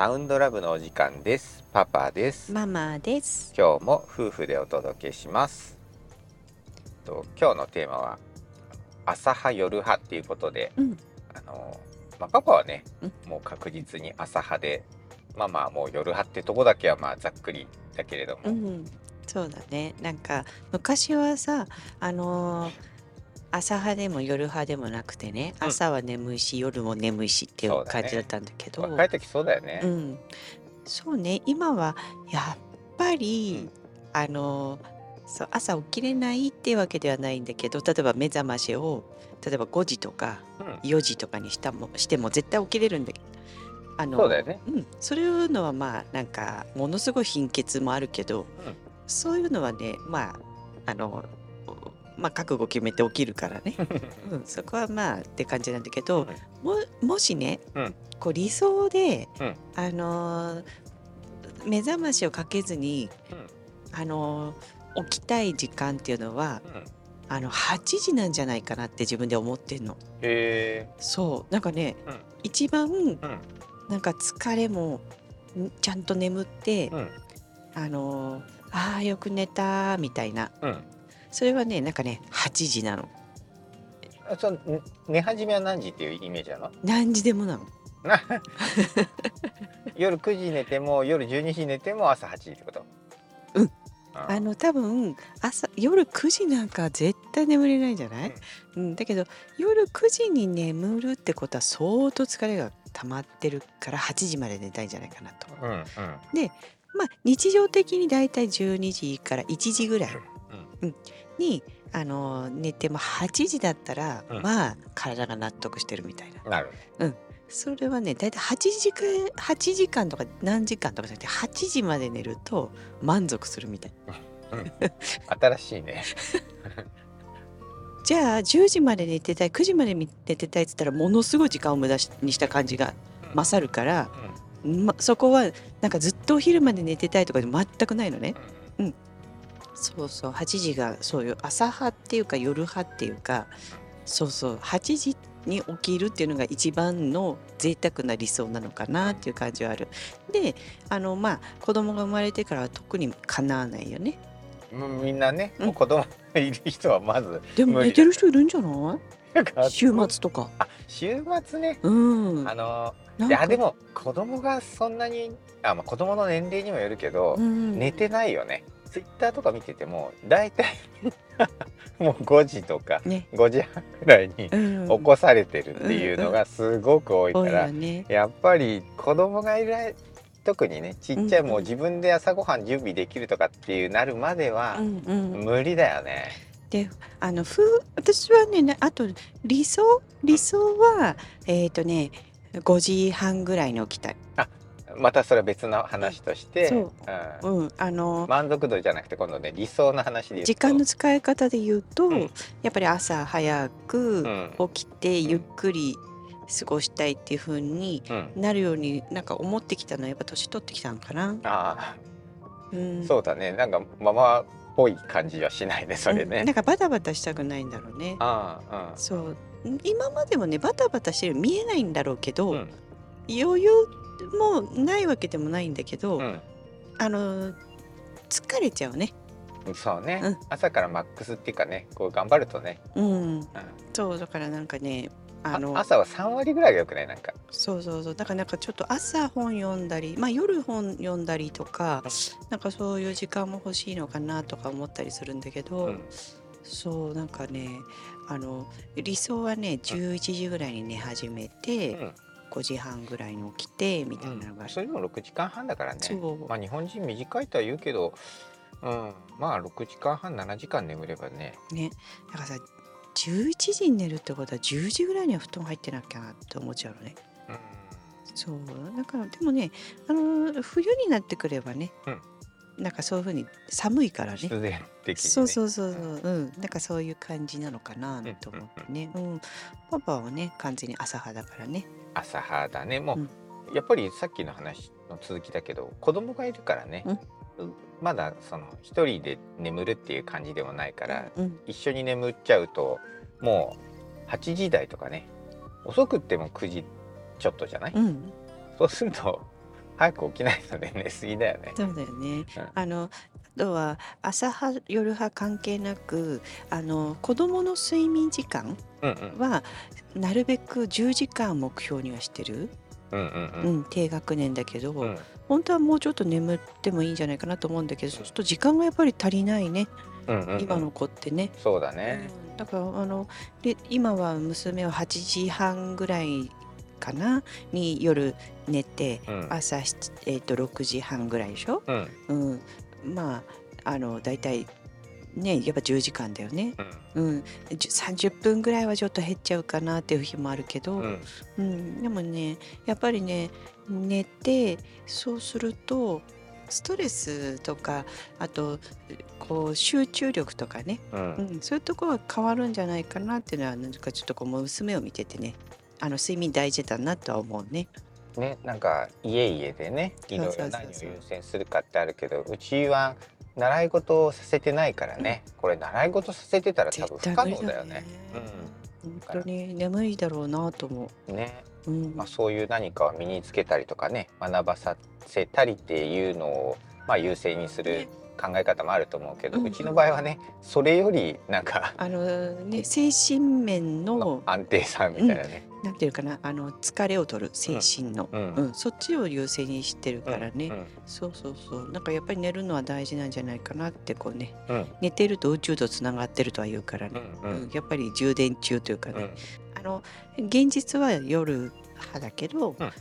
サウンドラブのお時間です。パパです。ママです。今日も夫婦でお届けします。と今日のテーマは朝派夜派っていうことで、うん。あのまあ、パパはね、うん。もう確実に朝派でママはもう夜派ってとこだけはまあざっくりだけれども、うん、そうだね。なんか昔はさ、あのー朝派でも夜派でもなくてね、うん。朝は眠いし夜も眠いしっていうそうだね感じだったんだけど、若い時そうだよね、うん、そうね。今はやっぱり、うん。あのーそう朝起きれないっていうわけではないんだけど例えば目覚ましを例えば5時とかうん。4時とかにしたもしても絶対起きれるんだけどあのそうだよね。うん、そういうのはまあなんかものすごい貧血もあるけど、うん。そういうのはねまああのまあ覚悟決めて起きるからね、うん、そこはまあって感じなんだけど、ももしね、うん。こう理想で、うん。あのー目覚ましをかけずに、うん。あのー起きたい時間っていうのはうん。あの8時なんじゃないかなって自分で思ってんの。へそう。なんかね、うん。一番えうん。なんか疲れもんちゃんと眠って、うん。あのーあーよく寝たみたいな。うんそれはねなんかね8時なの。あそうね寝始めは何時っていうイメージなの？何時でもなの。夜9時寝ても夜12時寝ても朝8時ってこと？うん。ああ。の多分朝夜9時なんか絶対眠れないんじゃない、うん、だけど夜9時に眠るってことは相当疲れが溜まってるから8時まで寝たいんじゃないかなと。うんうん。まあ日常的にだいたい12時から1時ぐらいうん。にあのー寝ても8時だったら、うん。まあ体が納得してるみたいな。なるそれはね大体8時間8時間とか何時間とかじゃなくて8時まで寝ると満足するみたい。新しいね。じゃあ10時まで寝てたい9時まで寝てたいっつったらものすごい時間を無駄しにした感じが勝るから、ま、そこはなんかずっとお昼まで寝てたいとかで全くないのね。そうそう8時がそういう朝派っていうか夜派っていうかそうそう8時に起きるっていうのが一番の贅沢な理想なのかなっていう感じはある。であのまあ子供が生まれてからは特にかなわないよね。みんなね、うんもう子供がいる人はまずでも寝てる人いるんじゃない？週末とか。あ週末ねうん。あのないやでも子供がそんなにあ、まあ、子供の年齢にもよるけど、うん、寝てないよねツイッターとか見てても大体 もう5時とかね。5時半ぐらいにうん、起こされてるっていうのがすごく多いから。やっぱり子供がいる特にねちっちゃいうんもう自分で朝ごはん準備できるとかっていうなるまでは無理だよね。であのふ私はねなあと理想理想はえっ、とね5時半ぐらいに起きたい。またそれは別の話として、そう。うん。うん、あの、満足度じゃなくて今度ね理想の話で時間の使い方で言うと、うん。やっぱり朝早くうん。起きてゆっくり過ごしたいっていう風にうん、なるようになんか思ってきたのはやっぱ年取ってきたのかな。あうん。あそうだね。なんかママっぽい感じはしないねそれね。うんなんかバタバタしたくないんだろうね。ああそう。今までもねバタバタしてる見えないんだろうけど、うんうん。余裕もないわけでもないんだけど、うん。あの疲れちゃうね。そうね、うん。朝からマックスっていうかねこう頑張るとね、うん、うん。そうだからなんかねあのあ朝は3割ぐらいがよくない？なんか。そうそうそう。だからなんかちょっと朝本読んだりまあ夜本読んだりとかなんかそういう時間も欲しいのかなとか思ったりするんだけど、うん。そうなんかねあの理想はね11時ぐらいに寝始めて、うん5時半ぐらいに起きてみたいなのが、それでも6時間半だからね。そう。まあ日本人短いとは言うけど、うん、まあ6時間半7時間眠ればね。ね。だからさ11時に寝るってことは10時ぐらいには布団入ってなきゃなって思っちゃうのね。うん。そう。だからでもねあの冬になってくればね、なんかそういうふうに寒いからね。必然的に、ね、そうそうそうそう。うん。なんかそういう感じなのかなと思ってね、うん。パパはね完全に朝派だからね朝派だね。もう、うん。やっぱりさっきの話の続きだけど子供がいるからね、まだその一人で眠るっていう感じでもないから、うん一緒に眠っちゃうともう8時台とかね。遅くっても9時ちょっとじゃない、うん。そうすると早く起きないとね寝すぎだよね。そうだよね。うん。あのあとは朝派夜派関係なくあの子供の睡眠時間うんうん。はなるべく10時間目標にはしてる、うんうんううんん、低学年だけど、うん。本当はもうちょっと眠ってもいいんじゃないかなと思うんだけどそう。すると時間がやっぱり足りないね、うんうんうん。今の子ってね。そうだね。うんだからあので今は娘は8時半ぐらいかな？に夜寝てうん。朝、7えー、と6時半ぐらいでしょ、うん。うん、まああの大体ねやっぱ10時間だよね、うん。うん、じゅ30分ぐらいはちょっと減っちゃうかなっていう日もあるけど、うん。うん、でもねやっぱりね寝てそうするとストレスとかあとこう集中力とかね、うん。うん、そういうところが変わるんじゃないかなっていうのはなんかちょっとこう娘を見ててねあの睡眠大事だなとは思うね。ねなんか家々でねいろいろ何を優先するかってあるけどうちは習い事をさせてないからね。これ習い事させてたら多分不可能だよね。本当に眠いだろうなと思うんね。う。うん。まあ、そういう何かを身につけたりとかね学ばさせたりっていうのを、まあ、優先にする考え方もあると思うけど、うん。うちの場合はねそれよりなんかあのね精神面の安定さみたいなね。なんていうかなあの疲れを取る精神の、うん。うん。そっちを優先にしてるからね、うん。そうそうそう。なんかやっぱり寝るのは大事なんじゃないかなってこうね。うん。寝てると宇宙とつながってるとは言うからね、うん。やっぱり充電中というかね、うん。あの現実は夜派だけど、うん。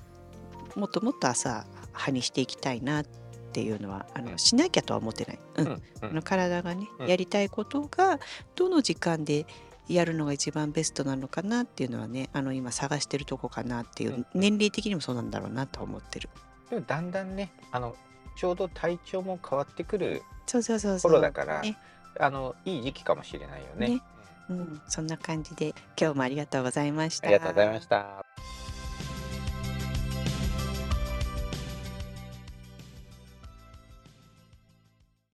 もっともっと朝派にしていきたいなっていうのはあの、うん。しなきゃとは思ってない、うん。うん。あの体がね、うん。やりたいことがどの時間でやるのが一番ベストなのかなっていうのはねあの今探してるとこかなっていう、うん。年齢的にもそうなんだろうなとは思ってる。でもだんだんねあのちょうど体調も変わってくるそうそうそうそう。頃だからね。あのいい時期かもしれないよね。ね。うん、そんな感じで今日もありがとうございました。ありがとうございました。